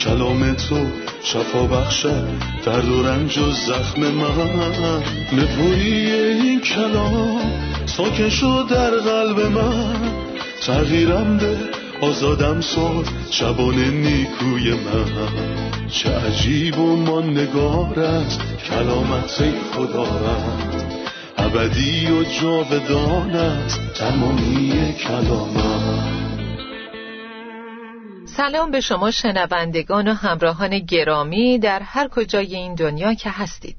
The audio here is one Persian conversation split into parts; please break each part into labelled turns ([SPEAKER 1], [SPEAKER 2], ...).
[SPEAKER 1] کلام تو شفا بخشد درد و رنج و زخم من. نپویی این کلام ساکن شد در قلب من. تغییرم به آزادم ساد شبان نیکوی من. چه عجیب و نگار است کلامت خدا رد ابدی و جاودان است تمامی کلامت.
[SPEAKER 2] سلام به شما شنوندگان و همراهان گرامی در هر کجای این دنیا که هستید.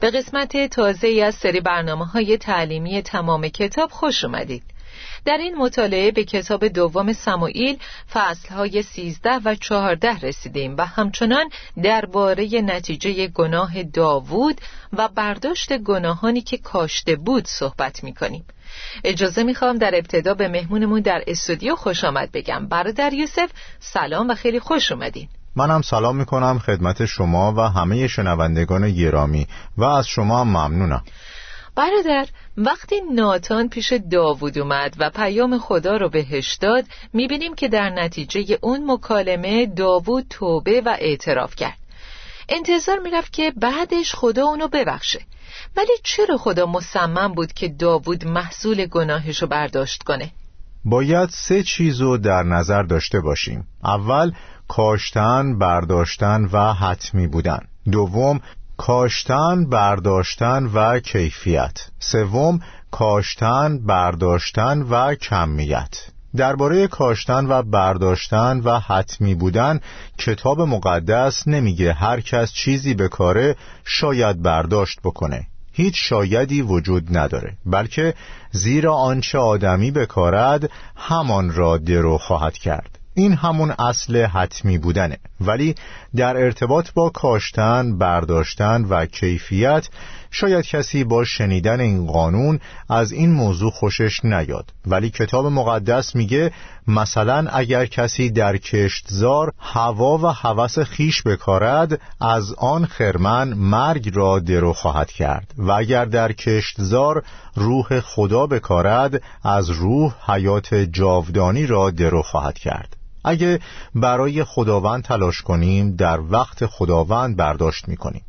[SPEAKER 2] به قسمت تازه از سری برنامه های تعلیمی تمام کتاب خوش اومدید. در این مطالعه به کتاب دوم سموئیل فصلهای سیزده و چهارده رسیدیم و همچنان درباره نتیجه گناه داوود و برداشت گناهانی که کاشته بود صحبت می کنیم. اجازه می‌خوام در ابتدا به مهمونمون در استودیو خوش آمد بگم. برادر یوسف سلام و خیلی خوش اومدین.
[SPEAKER 3] منم سلام می‌کنم خدمت شما و همه شنوندگان گرامی و از شما ممنونم.
[SPEAKER 2] برادر وقتی ناتان پیش داوود اومد و پیام خدا رو بهش داد می‌بینیم که در نتیجه اون مکالمه داوود توبه و اعتراف کرد. انتظار می‌رفت که بعدش خدا اونو ببخشه. ولی چرا خدا مصمم بود که داوود محصول گناهش رو برداشت کنه؟
[SPEAKER 3] باید سه چیز رو در نظر داشته باشیم. اول کاشتن، برداشتن و حتمی بودن. دوم کاشتن، برداشتن و کیفیت. سوم کاشتن، برداشتن و کمیت. درباره کاشتن و برداشتن و حتمی بودن کتاب مقدس نمیگه هر کس چیزی به کاره شاید برداشت بکنه. هیچ شایدی وجود نداره بلکه زیرا آنچه آدمی بکارد همان را درو خواهد کرد. این همون اصل حتمی بودنه. ولی در ارتباط با کاشتن، برداشتن و کیفیت شاید کسی با شنیدن این قانون از این موضوع خوشش نیاد. ولی کتاب مقدس میگه مثلا اگر کسی در کشتزار هوا و هوس خیش بکارد از آن خرمن مرگ را درو خواهد کرد. و اگر در کشتزار روح خدا بکارد از روح حیات جاودانی را درو خواهد کرد. اگه برای خداوند تلاش کنیم در وقت خداوند برداشت می‌کنیم.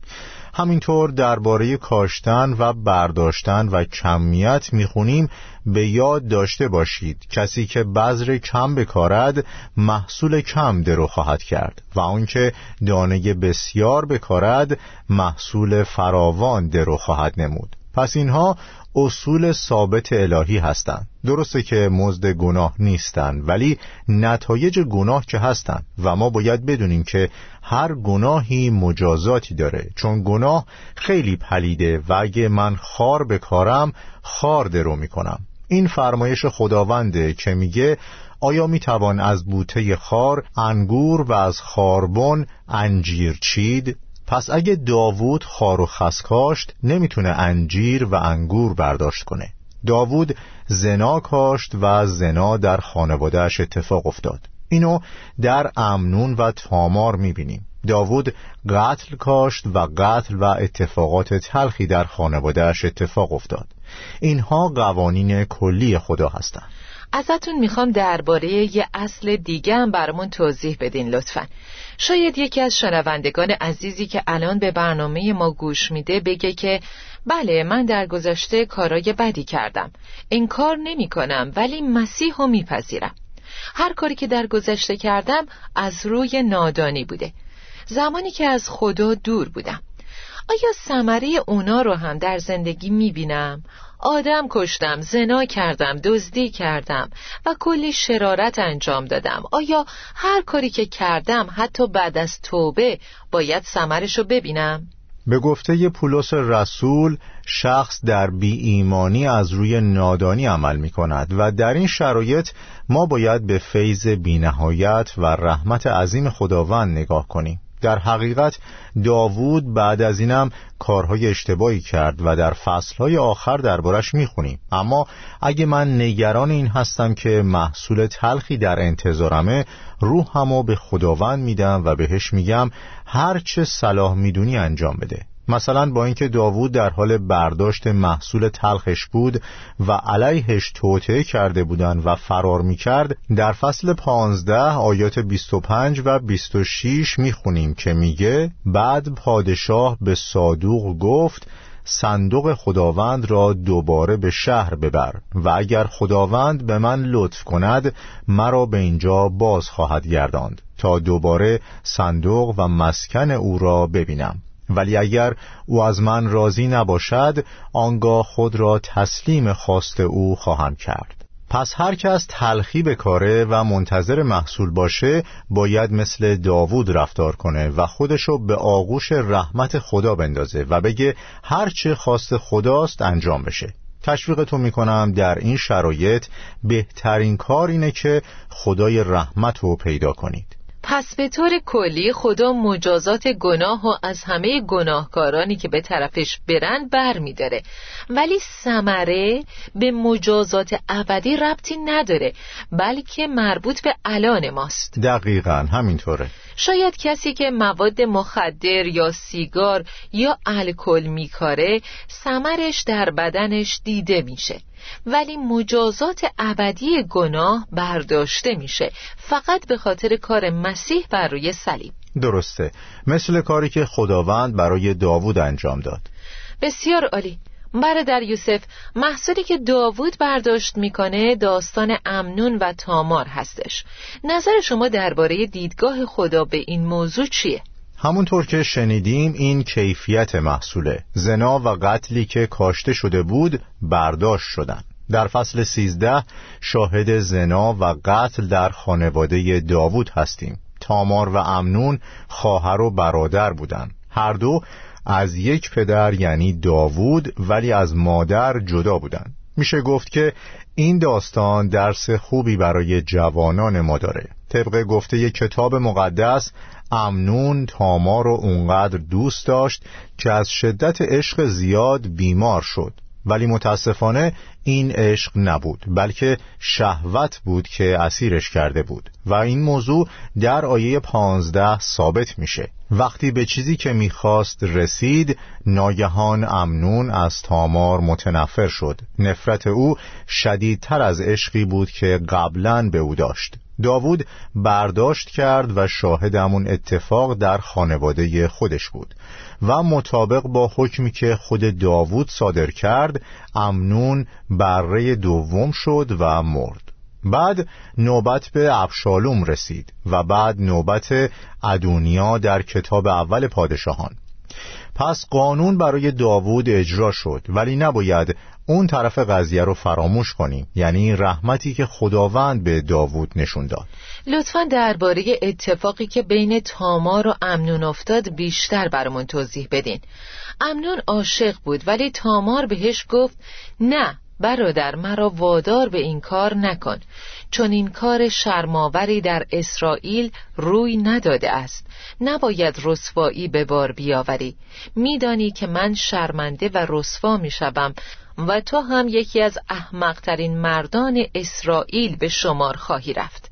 [SPEAKER 3] همینطور درباره کاشتن و برداشتن و کمیت می‌خونیم. به یاد داشته باشید کسی که بذر کم بکارد محصول کم درو خواهد کرد و آنکه دانه بسیار بکارد محصول فراوان درو خواهد نمود. پس اینها اصول ثابت الهی هستند. درسته که مزد گناه نیستند ولی نتایج گناه که هستند. و ما باید بدونیم که هر گناهی مجازاتی داره. چون گناه خیلی پلیده و اگه من خار بکارم خار درو می‌کنم. این فرمایش خداونده که میگه آیا می‌توان از بوته خار انگور و از خاربن انجیر چید؟ پس اگه داوود خار و خس کاشت نمی‌تونه انجیر و انگور برداشت کنه. داوود زنا کاشت و زنا در خانوادهش اتفاق افتاد. اینو در امنون و تامار می‌بینیم. داوود قتل کاشت و قتل و اتفاقات تلخی در خانوادهش اتفاق افتاد. اینها قوانین کلی خدا هستند.
[SPEAKER 2] ازتون می‌خوام درباره یه اصل دیگه هم برامون توضیح بدین لطفا. شاید یکی از شنوندگان عزیزی که الان به برنامه ما گوش میده بگه که بله من در گذشته کارای بدی کردم. کار نمی کنم ولی مسیح رو میپذیرم. هر کاری که در گذشته کردم از روی نادانی بوده. زمانی که از خدا دور بودم. آیا ثمره اونا رو هم در زندگی می‌بینم؟ آدم کشتم، زنا کردم، دزدی کردم و کلی شرارت انجام دادم آیا هر کاری که کردم حتی بعد از توبه باید ثمرش رو ببینم؟
[SPEAKER 3] به گفته پولس رسول شخص در بی ایمانی از روی نادانی عمل می کند و در این شرایط ما باید به فیض بینهایت و رحمت عظیم خداوند نگاه کنیم در حقیقت داوود بعد از اینم کارهای اشتباهی کرد و در فصلهای آخر دربارش می‌خونیم. اما اگه من نگران این هستم که محصول تلخی در انتظارمه روحمو به خداوند میدم و بهش میگم هر چه صلاح می‌دونی انجام بده. مثلا با اینکه داوود در حال برداشت محصول تلخش بود و علیهش توطعه کرده بودند و فرار می‌کرد در فصل پانزده آیات 25 و 26 می‌خونیم که میگه بعد پادشاه به صادوق گفت صندوق خداوند را دوباره به شهر ببر و اگر خداوند به من لطف کند مرا به اینجا باز خواهد گرداند تا دوباره صندوق و مسکن او را ببینم. ولی اگر او از من راضی نباشد آنگاه خود را تسلیم خواست او خواهم کرد. پس هر کس تلخی به کاره و منتظر محصول باشه باید مثل داوود رفتار کنه و خودشو به آغوش رحمت خدا بندازه و بگه هر چه خواست خداست انجام بشه. تشویقتون می‌کنم در این شرایط بهترین کار اینه که خدای رحمت رو پیدا کنید.
[SPEAKER 2] پس به طور کلی خدا مجازات گناه و از همه گناهکارانی که به طرفش برن بر میداره ولی سمره به مجازات ابدی ربطی نداره بلکه مربوط به الان ماست.
[SPEAKER 3] دقیقا همینطوره.
[SPEAKER 2] شاید کسی که مواد مخدر یا سیگار یا الکل میکاره سمرش در بدنش دیده میشه. ولی مجازات ابدی گناه برداشته میشه. فقط به خاطر کار مسیح بر روی صلیب.
[SPEAKER 3] درسته. مثل کاری که خداوند برای داوود انجام داد.
[SPEAKER 2] بسیار عالی. برادر یوسف محصولی که داوود برداشت می‌کنه داستان امنون و تامار هستش. نظر شما درباره دیدگاه خدا به این موضوع چیه؟
[SPEAKER 3] همونطور که شنیدیم این کیفیت محصوله زنا و قتلی که کاشته شده بود برداشت شدن. در فصل سیزده شاهد زنا و قتل در خانواده داوود هستیم. تامار و امنون خواهر و برادر بودند هر دو از یک پدر یعنی داوود ولی از مادر جدا بودند میشه گفت که این داستان درس خوبی برای جوانان ما داره. طبق گفته کتاب مقدس امنون تامار رو اونقدر دوست داشت که از شدت عشق زیاد بیمار شد. ولی متاسفانه این عشق نبود بلکه شهوت بود که اسیرش کرده بود. و این موضوع در آیه پانزده ثابت میشه. وقتی به چیزی که می‌خواست رسید ناگهان امنون از تامار متنفر شد. نفرت او شدیدتر از عشقی بود که قبلا به او داشت. داوود برداشت کرد و شاهد همون اتفاق در خانواده خودش بود و مطابق با حکمی که خود داوود صادر کرد امنون بره دوم شد و مرد. بعد نوبت به ابشالوم رسید و بعد نوبت ادونیا در کتاب اول پادشاهان. پس قانون برای داوود اجرا شد ولی نباید اون طرف قضیه رو فراموش کنیم یعنی رحمتی که خداوند به داوود نشون داد.
[SPEAKER 2] لطفا درباره اتفاقی که بین تامار و امنون افتاد بیشتر برامون توضیح بدین. امنون عاشق بود ولی تامار بهش گفت نه برادر مرا وادار به این کار نکن. چون این کار شرماوری در اسرائیل روی نداده است. نباید رسوایی به بار بیاوری. میدانی که من شرمنده و رسوا می‌شوم و تو هم یکی از احمقترین مردان اسرائیل به شمار خواهی رفت.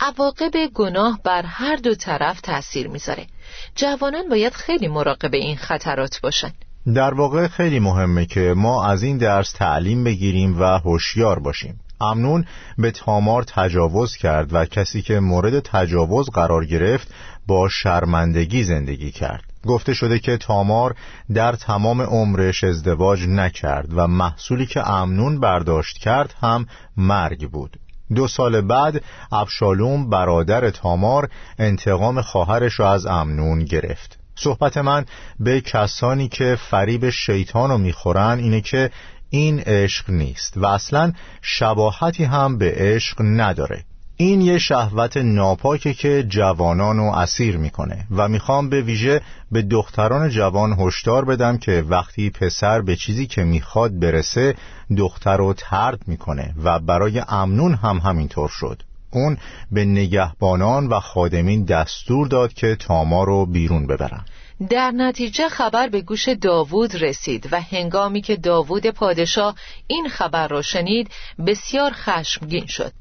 [SPEAKER 2] عواقب گناه بر هر دو طرف تأثیر می‌ذاره. جوانان باید خیلی مراقب این خطرات باشن.
[SPEAKER 3] در واقع خیلی مهمه که ما از این درس تعلیم بگیریم و هوشیار باشیم. امنون به تامار تجاوز کرد و کسی که مورد تجاوز قرار گرفت با شرمندگی زندگی کرد. گفته شده که تامار در تمام عمرش ازدواج نکرد و محصولی که امنون برداشت کرد هم مرگ بود. دو سال بعد ابشالوم برادر تامار انتقام خواهرش را از امنون گرفت. صحبت من به کسانی که فریب شیطان رو می‌خورن اینه که این عشق نیست و اصلا شباهتی هم به عشق نداره. این یه شهوت ناپاکه که جوانان رو اسیر می‌کنه و می‌خوام به ویژه به دختران جوان هشدار بدم که وقتی پسر به چیزی که می‌خواد برسه دختر رو ترد می‌کنه و برای امنون هم همینطور شد. اون به نگهبانان و خادمین دستور داد که تاما رو بیرون ببرن.
[SPEAKER 2] در نتیجه خبر به گوش داوود رسید و هنگامی که داوود پادشاه این خبر را شنید بسیار خشمگین شد.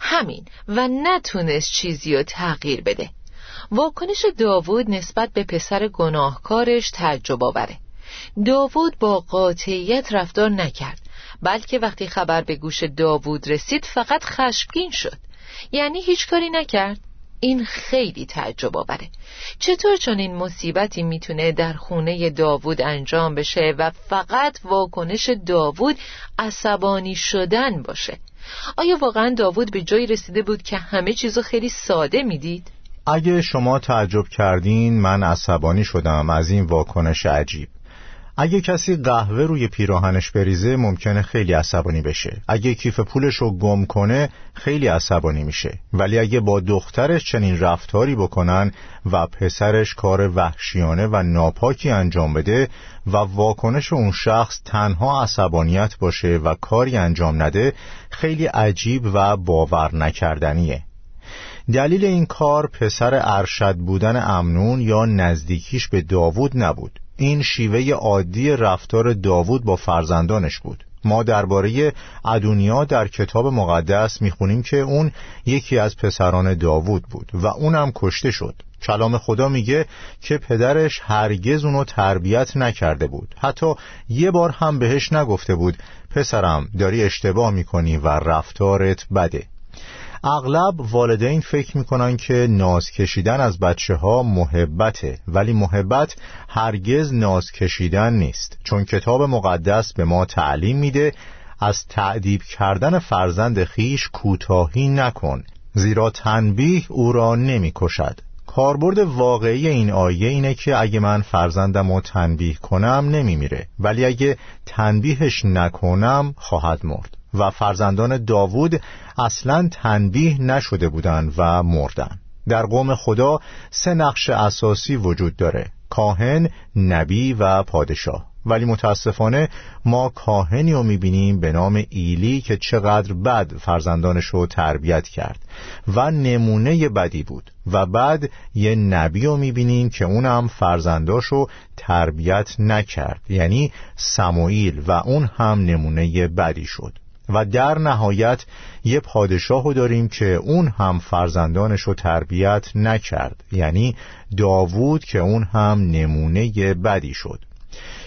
[SPEAKER 2] همین و نتونست چیزی رو تغییر بده. واکنش داوود نسبت به پسر گناهکارش تعجب آوره. داوود با قاطعیت رفتار نکرد بلکه وقتی خبر به گوش داوود رسید فقط خشمگین شد. یعنی هیچ کاری نکرد. این خیلی تعجب آوره. چطور چون این مصیبتی می‌تونه در خونه داوود انجام بشه و فقط واکنش داوود عصبانی شدن باشه؟ آیا واقعا داوود به جایی رسیده بود که همه چیزو خیلی ساده می‌دید؟
[SPEAKER 3] اگه شما تعجب کردین من عصبانی شدم از این واکنش عجیب. اگه کسی قهوه روی پیراهنش بریزه ممکنه خیلی عصبانی بشه. اگه کیف پولش رو گم کنه خیلی عصبانی میشه. ولی اگه با دخترش چنین رفتاری بکنن و پسرش کار وحشیانه و ناپاکی انجام بده و واکنش اون شخص تنها عصبانیت باشه و کاری انجام نده خیلی عجیب و باور نکردنیه. دلیل این کار پسر ارشد بودن امنون یا نزدیکیش به داوود نبود. این شیوه عادی رفتار داوود با فرزندانش بود. ما درباره ادونیا در کتاب مقدس می‌خونیم که اون یکی از پسران داوود بود و اونم کشته شد. کلام خدا میگه که پدرش هرگز اونو تربیت نکرده بود. حتی یه بار هم بهش نگفته بود پسرم داری اشتباه می‌کنی و رفتارت بده. اغلب والدین فکر می‌کنن که ناز کشیدن از بچه ها محبته ولی محبت هرگز ناز کشیدن نیست. چون کتاب مقدس به ما تعلیم میده از تعدیب کردن فرزند خیش کوتاهی نکن. زیرا تنبیه او را نمی‌کشد. کاربرد واقعی این آیه اینه که اگه من فرزندم رو تنبیه کنم نمیمیره. ولی اگه تنبیهش نکنم خواهد مرد. و فرزندان داوود اصلا تنبیه نشده بودند و مردن. در قوم خدا سه نقش اساسی وجود داره کاهن، نبی و پادشاه. ولی متاسفانه ما کاهنی رو می‌بینیم به نام ایلی که چقدر بد فرزندانش رو تربیت کرد و نمونه بدی بود و بعد یه نبی رو می‌بینیم که اونم فرزنداش رو تربیت نکرد. یعنی سموئیل و اون هم نمونه بدی شد. و در نهایت یه پادشاه داریم که اون هم فرزندانش رو تربیت نکرد. یعنی داوود که اون هم نمونه بدی شد.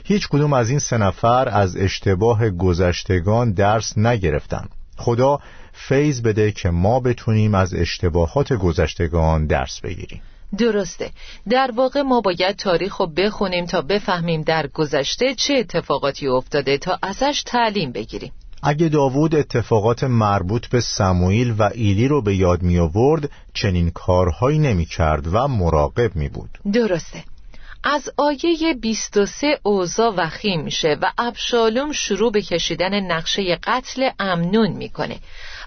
[SPEAKER 3] هیچ کدوم از این سه نفر از اشتباه گذشتگان درس نگرفتن. خدا فیض بده که ما بتونیم از اشتباهات گذشتگان درس بگیریم.
[SPEAKER 2] درسته. در واقع ما باید تاریخ رو بخونیم تا بفهمیم در گذشته چه اتفاقاتی افتاده تا ازش تعلیم بگیریم.
[SPEAKER 3] اگه داوود اتفاقات مربوط به سموئیل و ایلی رو به یاد می آورد چنین کارهایی نمی کرد و مراقب می بود.
[SPEAKER 2] درسته. از آیه 23 اوضاع وخیم میشه و ابشالوم شروع به کشیدن نقشه قتل امنون می‌کنه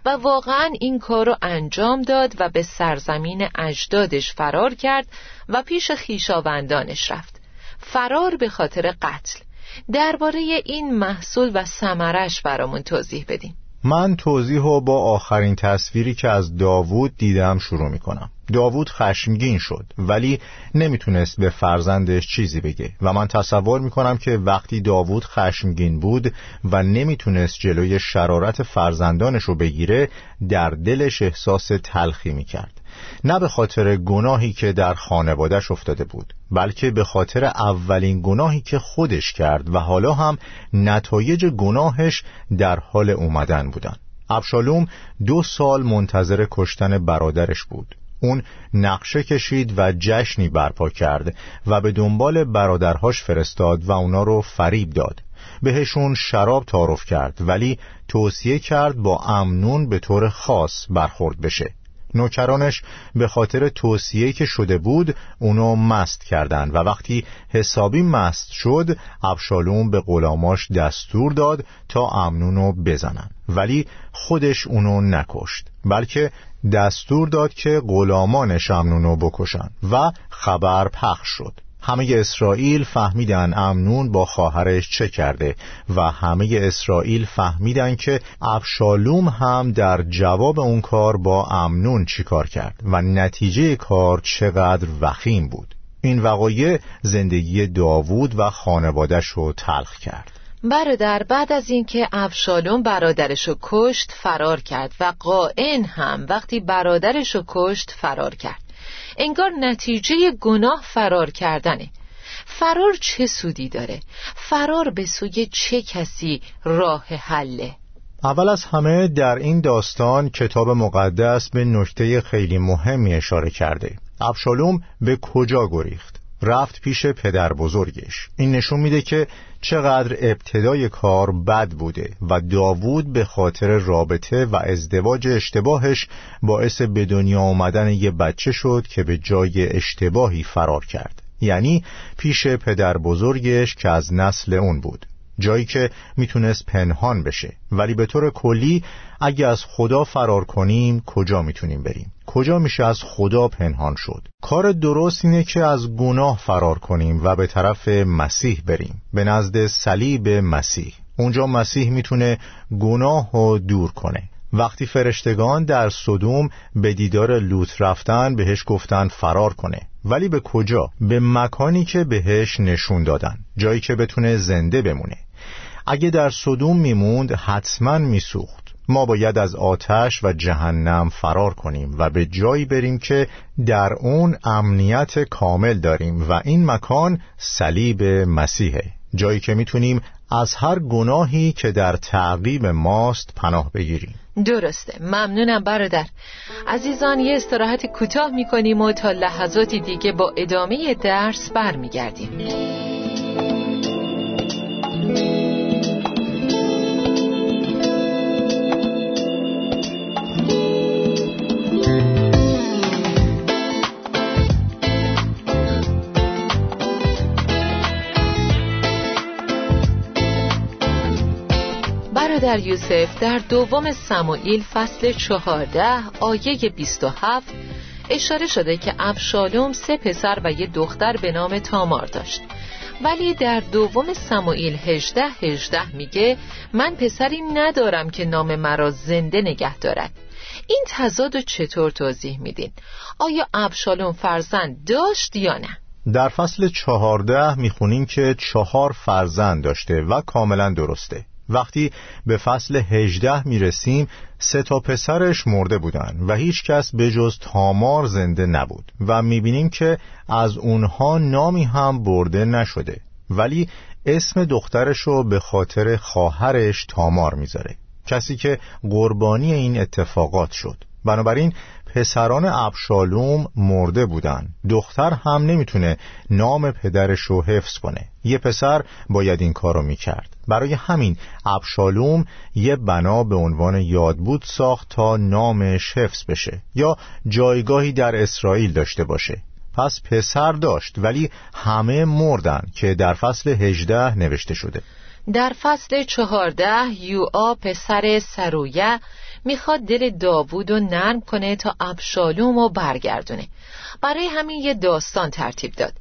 [SPEAKER 2] و واقعا این کار رو انجام داد و به سرزمین اجدادش فرار کرد و پیش خیشاوندانش رفت. فرار به خاطر قتل. درباره این محصول و سمرش برامون توضیح بدین.
[SPEAKER 3] من توضیح رو با آخرین تصویری که از داوود دیدم شروع می کنم داوود خشمگین شد ولی نمی‌تونست به فرزندش چیزی بگه و من تصور می کنم که وقتی داوود خشمگین بود و نمی‌تونست جلوی شرارت فرزندانش رو بگیره در دلش احساس تلخی می کرد نه به خاطر گناهی که در خانوادش افتاده بود بلکه به خاطر اولین گناهی که خودش کرد و حالا هم نتایج گناهش در حال اومدن بودن. ابشالوم دو سال منتظر کشتن برادرش بود. اون نقشه کشید و جشنی برپا کرد و به دنبال برادرهاش فرستاد و اونا رو فریب داد. بهشون شراب تعارف کرد ولی توصیه کرد با امنون به طور خاص برخورد بشه. نوکرانش به خاطر توصیه که شده بود اونو مست کردند و وقتی حسابی مست شد ابشالوم به غلاماش دستور داد تا امنونو بزنن. ولی خودش اونو نکشت بلکه دستور داد که غلامانش امنونو بکشن و خبر پخش شد. همه اسرائیل فهمیدن امنون با خواهرش چه کرده و همه اسرائیل فهمیدن که ابشالوم هم در جواب اون کار با امنون چیکار کرد و نتیجه کار چقدر وخیم بود. این وقایع زندگی داوود و خانوادش رو تلخ کرد.
[SPEAKER 2] برادر بعد از اینکه ابشالوم برادرشو کشت فرار کرد و قائن هم وقتی برادرشو کشت فرار کرد. انگار نتیجه گناه فرار کردنه فرار چه سودی داره؟ فرار به سوی چه کسی راه حله؟
[SPEAKER 3] اول از همه در این داستان کتاب مقدس به نکته خیلی مهمی اشاره کرده ابشالوم به کجا گریخت؟ رفت پیش پدر بزرگش این نشون میده که چقدر ابتدای کار بد بوده و داوود به خاطر رابطه و ازدواج اشتباهش باعث به دنیا آمدن یه بچه شد که به جای اشتباهی فرار کرد. یعنی پیش پدر بزرگش که از نسل اون بود. جایی که می‌تونست پنهان بشه. ولی به طور کلی اگه از خدا فرار کنیم کجا می‌تونیم بریم؟ کجا میشه از خدا پنهان شد؟ کار درست اینه که از گناه فرار کنیم و به طرف مسیح بریم. به نزد صلیب مسیح. اونجا مسیح می‌تونه گناه رو دور کنه. وقتی فرشتگان در صدوم به دیدار لوط رفتن بهش گفتن فرار کنه. ولی به کجا؟ به مکانی که بهش نشون دادن. جایی که بتونه زنده بمونه. اگه در صدوم میموند حتما میسوخت. ما باید از آتش و جهنم فرار کنیم و به جایی بریم که در اون امنیت کامل داریم و این مکان صلیب مسیحه جایی که می‌تونیم از هر گناهی که در تعقیب ماست پناه بگیریم.
[SPEAKER 2] درسته. ممنونم برادر. عزیزان یه استراحت کوتاه می‌کنیم و تا لحظاتی دیگه با ادامه درس برمیگردیم. در یوسف در دوم سموئیل فصل چهارده آیه 27 اشاره شده که ابشالوم سه پسر و یه دختر به نام تامار داشت ولی در دوم سموئیل 18 18 میگه من پسری ندارم که نام مرا زنده نگه دارد این تضاد چطور توضیح میدین؟ آیا ابشالوم فرزند داشت یا نه؟
[SPEAKER 3] در فصل چهارده می‌خونیم که چهار فرزند داشته و کاملا درسته وقتی به فصل هجده می‌رسیم سه تا پسرش مرده بودن و هیچ کس به جز تامار زنده نبود و می‌بینیم که از اونها نامی هم برده نشده. ولی اسم دخترش رو به خاطر خواهرش تامار می‌ذاره. کسی که قربانی این اتفاقات شد. بنابراین پسران ابشالوم مرده بودن. دختر هم نمی‌تونه نام پدرش رو حفظ کنه. یه پسر باید این کارو می‌کرد. برای همین ابشالوم یه بنا به عنوان یادبود ساخت تا نامش حفظ بشه یا جایگاهی در اسرائیل داشته باشه. پس پسر داشت ولی همه مردن که در فصل هجده نوشته شده.
[SPEAKER 2] در فصل چهارده یوآ پسر سرویه می‌خواد دل داوود رو نرم کنه تا ابشالوم رو برگردونه. برای همین یه داستان ترتیب داد.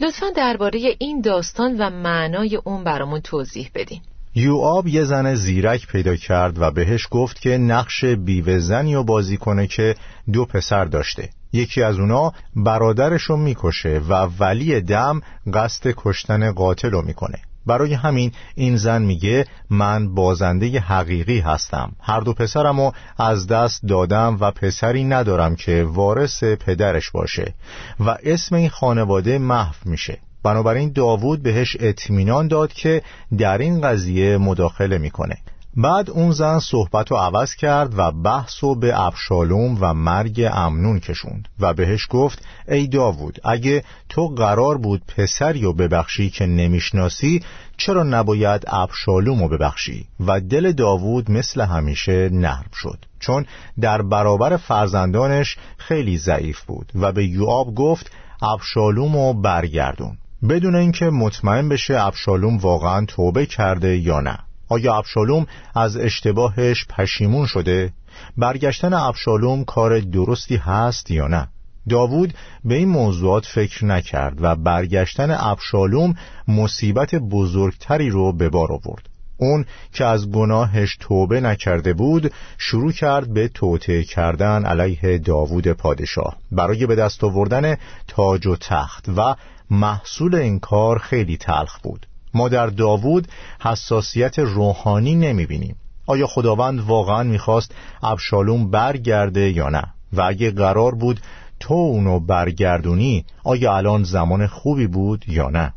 [SPEAKER 2] لطفا درباره این داستان و معنای اون برامون توضیح بدین.
[SPEAKER 3] یوآب یه زن زیرک پیدا کرد و بهش گفت که نقش بیوه زنی رو بازی کنه که دو پسر داشته. یکی از اونا برادرشو می‌کشه و ولی دم قصد کشتن قاتل رو می‌کنه. برای همین این زن میگه من بازنده حقیقی هستم. هر دو پسرمو از دست دادم و پسری ندارم که وارث پدرش باشه و اسم این خانواده محو میشه. بنابراین داوود بهش اطمینان داد که در این قضیه مداخله می‌کنه. بعد اون زن صحبت رو عوض کرد و بحث رو به ابشالوم و مرگ امنون کشوند و بهش گفت ای داوود اگه تو قرار بود پسری رو ببخشی که نمی‌شناسی چرا نباید ابشالوم رو ببخشی؟ و دل داوود مثل همیشه نرم شد چون در برابر فرزندانش خیلی ضعیف بود و به یوآب گفت ابشالوم رو برگردون. بدون اینکه مطمئن بشه ابشالوم واقعا توبه کرده یا نه. آیا ابشالوم از اشتباهش پشیمون شده؟ برگشتن ابشالوم کار درستی هست یا نه؟ داوود به این موضوعات فکر نکرد و برگشتن ابشالوم مصیبت بزرگتری رو به بار آورد اون که از گناهش توبه نکرده بود شروع کرد به توطعه کردن علیه داوود پادشاه برای به دست آوردن تاج و تخت و محصول این کار خیلی تلخ بود ما در داوود حساسیت روحانی نمی بینیم آیا خداوند واقعا می‌خواست ابشالوم برگرده یا نه؟ و اگه قرار بود تو اونو برگردونی آیا الان زمان خوبی بود یا نه؟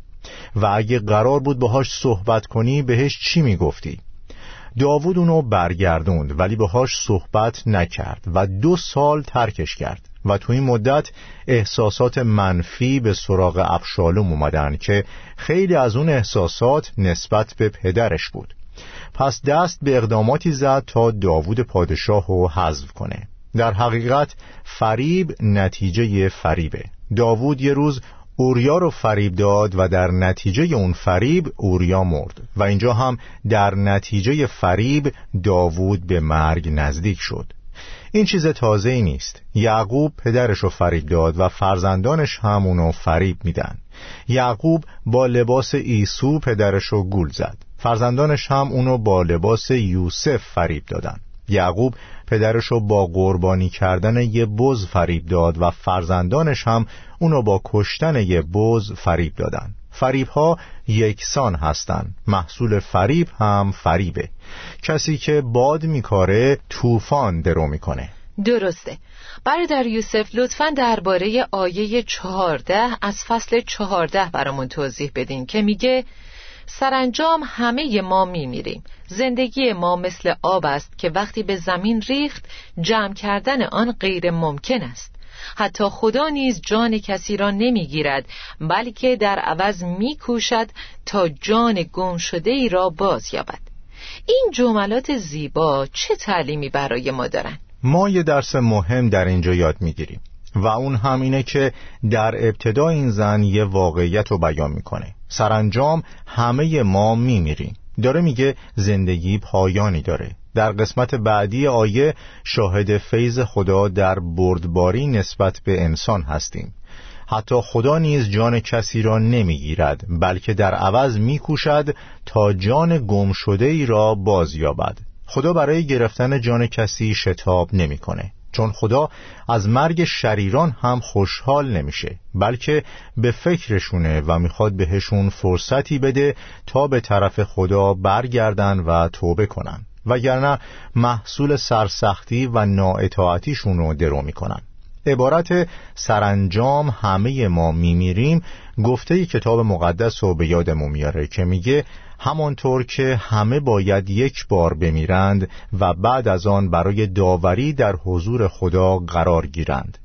[SPEAKER 3] و اگه قرار بود باهاش صحبت کنی بهش چی می‌گفتی؟ داوود اونو برگردوند ولی باهاش صحبت نکرد و دو سال ترکش کرد و تو این مدت احساسات منفی به سراغ ابشالوم اومدن که خیلی از اون احساسات نسبت به پدرش بود. پس دست به اقداماتی زد تا داوود پادشاه رو حذف کنه. در حقیقت فریب نتیجه فریبه. داوود یه روز اوریا رو فریب داد و در نتیجه اون فریب اوریا مرد و اینجا هم در نتیجه فریب داوود به مرگ نزدیک شد. این چیز تازه ای نیست. یعقوب پدرش رو فریب داد و فرزندانش هم اونو فریب میدن. یعقوب با لباس ایسو پدرش رو گول زد. فرزندانش هم اونو با لباس یوسف فریب دادن. یعقوب پدرشو با قربانی کردن یه بز فریب داد و فرزندانش هم اونو با کشتن یه بز فریب دادن. فریب ها یکسان هستند. محصول فریب هم فریبه. کسی که باد میکاره طوفان درو می‌کنه.
[SPEAKER 2] درسته. برادر یوسف لطفا درباره آیه چهارده از فصل چهارده برامون توضیح بدین که میگه سرانجام همه ما میمیریم. زندگی ما مثل آب است که وقتی به زمین ریخت جمع کردن آن غیر ممکن است. حتی خدا نیز جان کسی را نمی‌گیرد بلکه در عوض میکوشد تا جان گم شده ای را باز یابد. این جملات زیبا چه تعلیمی برای ما دارند؟
[SPEAKER 3] ما یه درس مهم در اینجا یاد می‌گیریم. و اون هم اینه که در ابتدا این زن یه واقعیت رو بیان می‌کنه. سرانجام همه ما میمیریم. داره میگه زندگی پایانی داره. در قسمت بعدی آیه شاهد فیض خدا در بردباری نسبت به انسان هستیم. حتی خدا نیز جان کسی را نمی‌گیرد بلکه در عوض میکوشد تا جان گم شده ای را بازیابد. خدا برای گرفتن جان کسی شتاب نمی‌کنه. چون خدا از مرگ شریران هم خوشحال نمیشه بلکه به فکرشونه و می‌خواد بهشون فرصتی بده تا به طرف خدا برگردن و توبه کنن. وگرنه محصول سرسختی و نااطاعتیشون رو درو می‌کنن. عبارت سرانجام همه ما میمیریم گفته کتاب مقدس رو به یادمون میاره که میگه همانطور که همه باید یک بار بمیرند و بعد از آن برای داوری در حضور خدا قرار گیرند.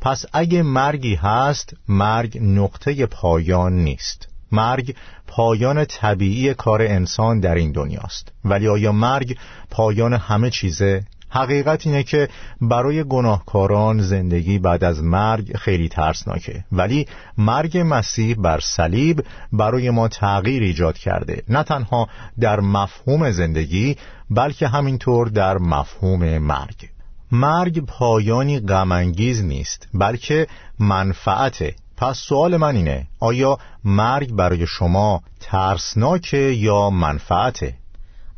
[SPEAKER 3] پس اگه مرگی هست مرگ نقطه پایان نیست. مرگ پایان طبیعی کار انسان در این دنیاست. ولی آیا مرگ پایان همه چیزه؟ حقیقت اینه که برای گناهکاران زندگی بعد از مرگ خیلی ترسناکه. ولی مرگ مسیح بر صلیب برای ما تغییر ایجاد کرده. نه تنها در مفهوم زندگی بلکه همینطور در مفهوم مرگ. مرگ پایانی غمانگیز نیست بلکه منفعته. پس سوال من اینه آیا مرگ برای شما ترسناکه یا منفعته؟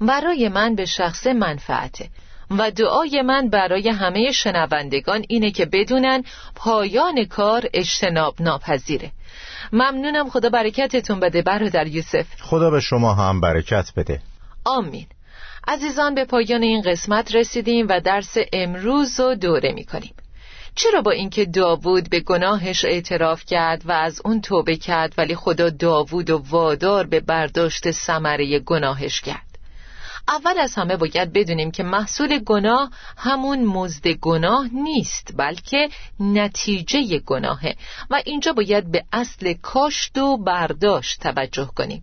[SPEAKER 2] برای من به شخص منفعته. و دعای من برای همه شنوندگان اینه که بدونن پایان کار اجتناب ناپذیره. ممنونم خدا برکتتون بده برادر یوسف.
[SPEAKER 3] خدا به شما هم برکت بده.
[SPEAKER 2] آمین. عزیزان به پایان این قسمت رسیدیم و درس امروز رو دوره می‌کنیم. چرا با اینکه داوود به گناهش اعتراف کرد و از اون توبه کرد ولی خدا داوود و وادار به برداشت ثمره گناهش کرد؟ اول از همه باید بدونیم که محصول گناه همون مزد گناه نیست بلکه نتیجه گناهه و اینجا باید به اصل کاشت و برداشت توجه کنیم.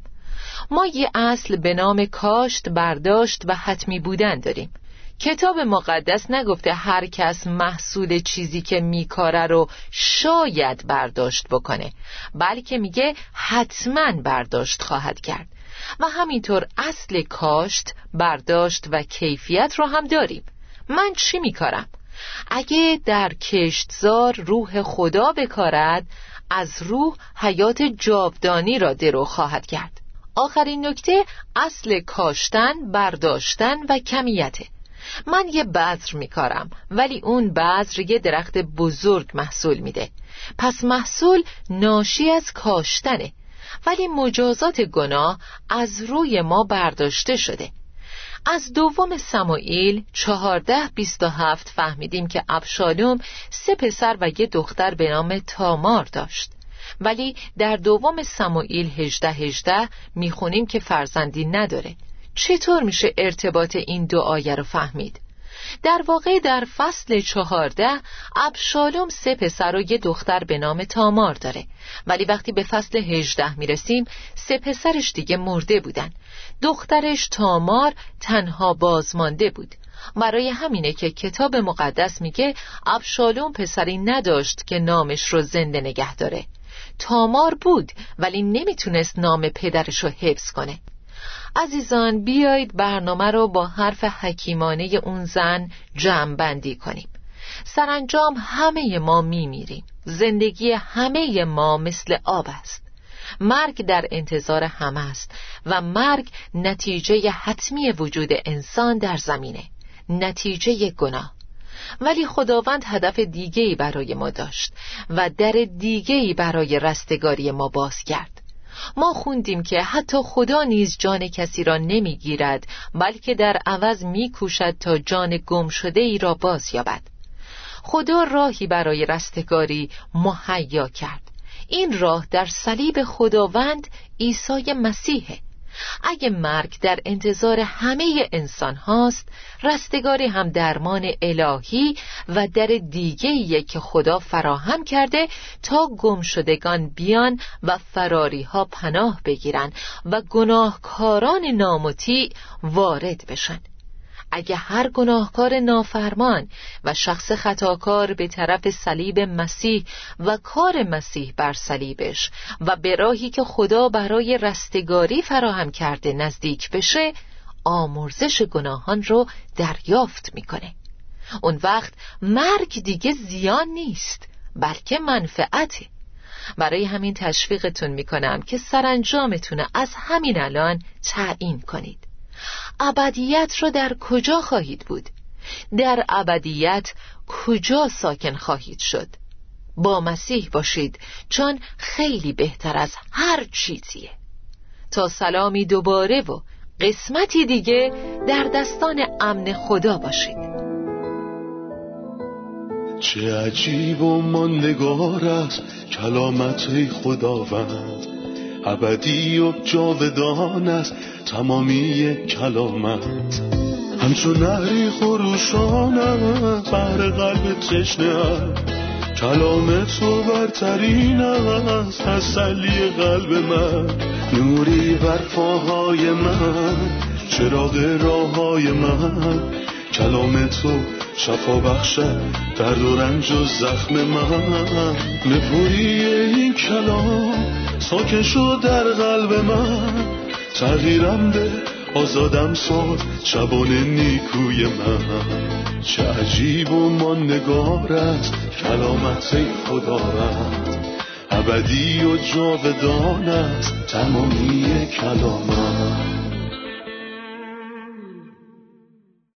[SPEAKER 2] ما یه اصل به نام کاشت برداشت و حتمی بودن داریم. کتاب مقدس نگفته هر کس محصول چیزی که میکاره رو شاید برداشت بکنه بلکه میگه حتما برداشت خواهد کرد. و همینطور اصل کاشت برداشت و کیفیت رو هم داریم. من چی میکارم؟ اگه در کشتزار روح خدا بکارد از روح حیات جاودانی را درو خواهد کرد. آخرین نکته اصل کاشتن، برداشتن و کمیته. من یه بذر میکارم ولی اون بذر یه درخت بزرگ محصول میده. پس محصول ناشی از کاشتنه. ولی مجازات گناه از روی ما برداشته شده. از دوم سمایل چهارده بیست و هفت فهمیدیم که ابشالوم سه پسر و یه دختر به نام تامار داشت. ولی در دوم سمایل هجده هجده می‌خونیم که فرزندی نداره. چطور میشه ارتباط این دو آیه رو فهمید؟ در واقع در فصل چهارده ابشالوم سه پسر و یه دختر به نام تامار داره. ولی وقتی به فصل هجده می‌رسیم سه پسرش دیگه مرده بودن. دخترش تامار تنها بازمانده بود. برای همینه که کتاب مقدس میگه ابشالوم پسری نداشت که نامش رو زنده نگه داره. تامار بود ولی نمی‌تونست نام پدرش رو حفظ کنه. عزیزان بیایید برنامه رو با حرف حکیمانه اون زن جمع بندی کنیم. سرانجام همه ما میمیریم. زندگی همه ما مثل آب است. مرگ در انتظار همه است و مرگ نتیجه حتمی وجود انسان در زمینه نتیجه گناه. ولی خداوند هدف دیگهی برای ما داشت و در دیگهی برای رستگاری ما باز کرد. ما خوندیم که حتی خدا نیز جان کسی را نمی‌گیرد بلکه در عوض میکوشد تا جان گم شده ای را باز یابد. خدا راهی برای رستگاری مهیا کرد. این راه در صلیب خداوند عیسی مسیحه. اگه مرگ در انتظار همه انسان هاست رستگاری هم درمان الهی و در دیگه که خدا فراهم کرده تا گمشدگان بیان و فراری ها پناه بگیرن و گناهکاران نامطیع وارد بشن. اگه هر گناهکار نافرمان و شخص خطاکار به طرف صلیب مسیح و کار مسیح بر صلیبش و به راهی که خدا برای رستگاری فراهم کرده نزدیک بشه آمرزش گناهان رو دریافت می‌کنه. اون وقت مرگ دیگه زیان نیست بلکه منفعته. برای همین تشویقتون می‌کنم که سرانجامتون از همین الان تعیین کنید. ابدیت را در کجا خواهید بود؟ در ابدیت کجا ساکن خواهید شد؟ با مسیح باشید چون خیلی بهتر از هر چیزیه. تا سلامی دوباره و قسمتی دیگه در دستان امن خدا باشید.
[SPEAKER 1] چه عجیب و ماندگار است کلامت خداوند. ابدی و جاودان است تمامی کلامت. همچون نهری خروشان بر قلب تشنه کلام تو برترین است تسلی قلب من. نوری بر پاهای من چراغ راه های من. کلام تو شفا بخشد درد و رنج و زخم من. نپوری این کلام ساکن شد در قلب من. تغییرم به آزادم ساد شبان نیکوی من. چه عجیب و ماندگار است کلامت خدا ابدی و جاودان است تمامی کلامت.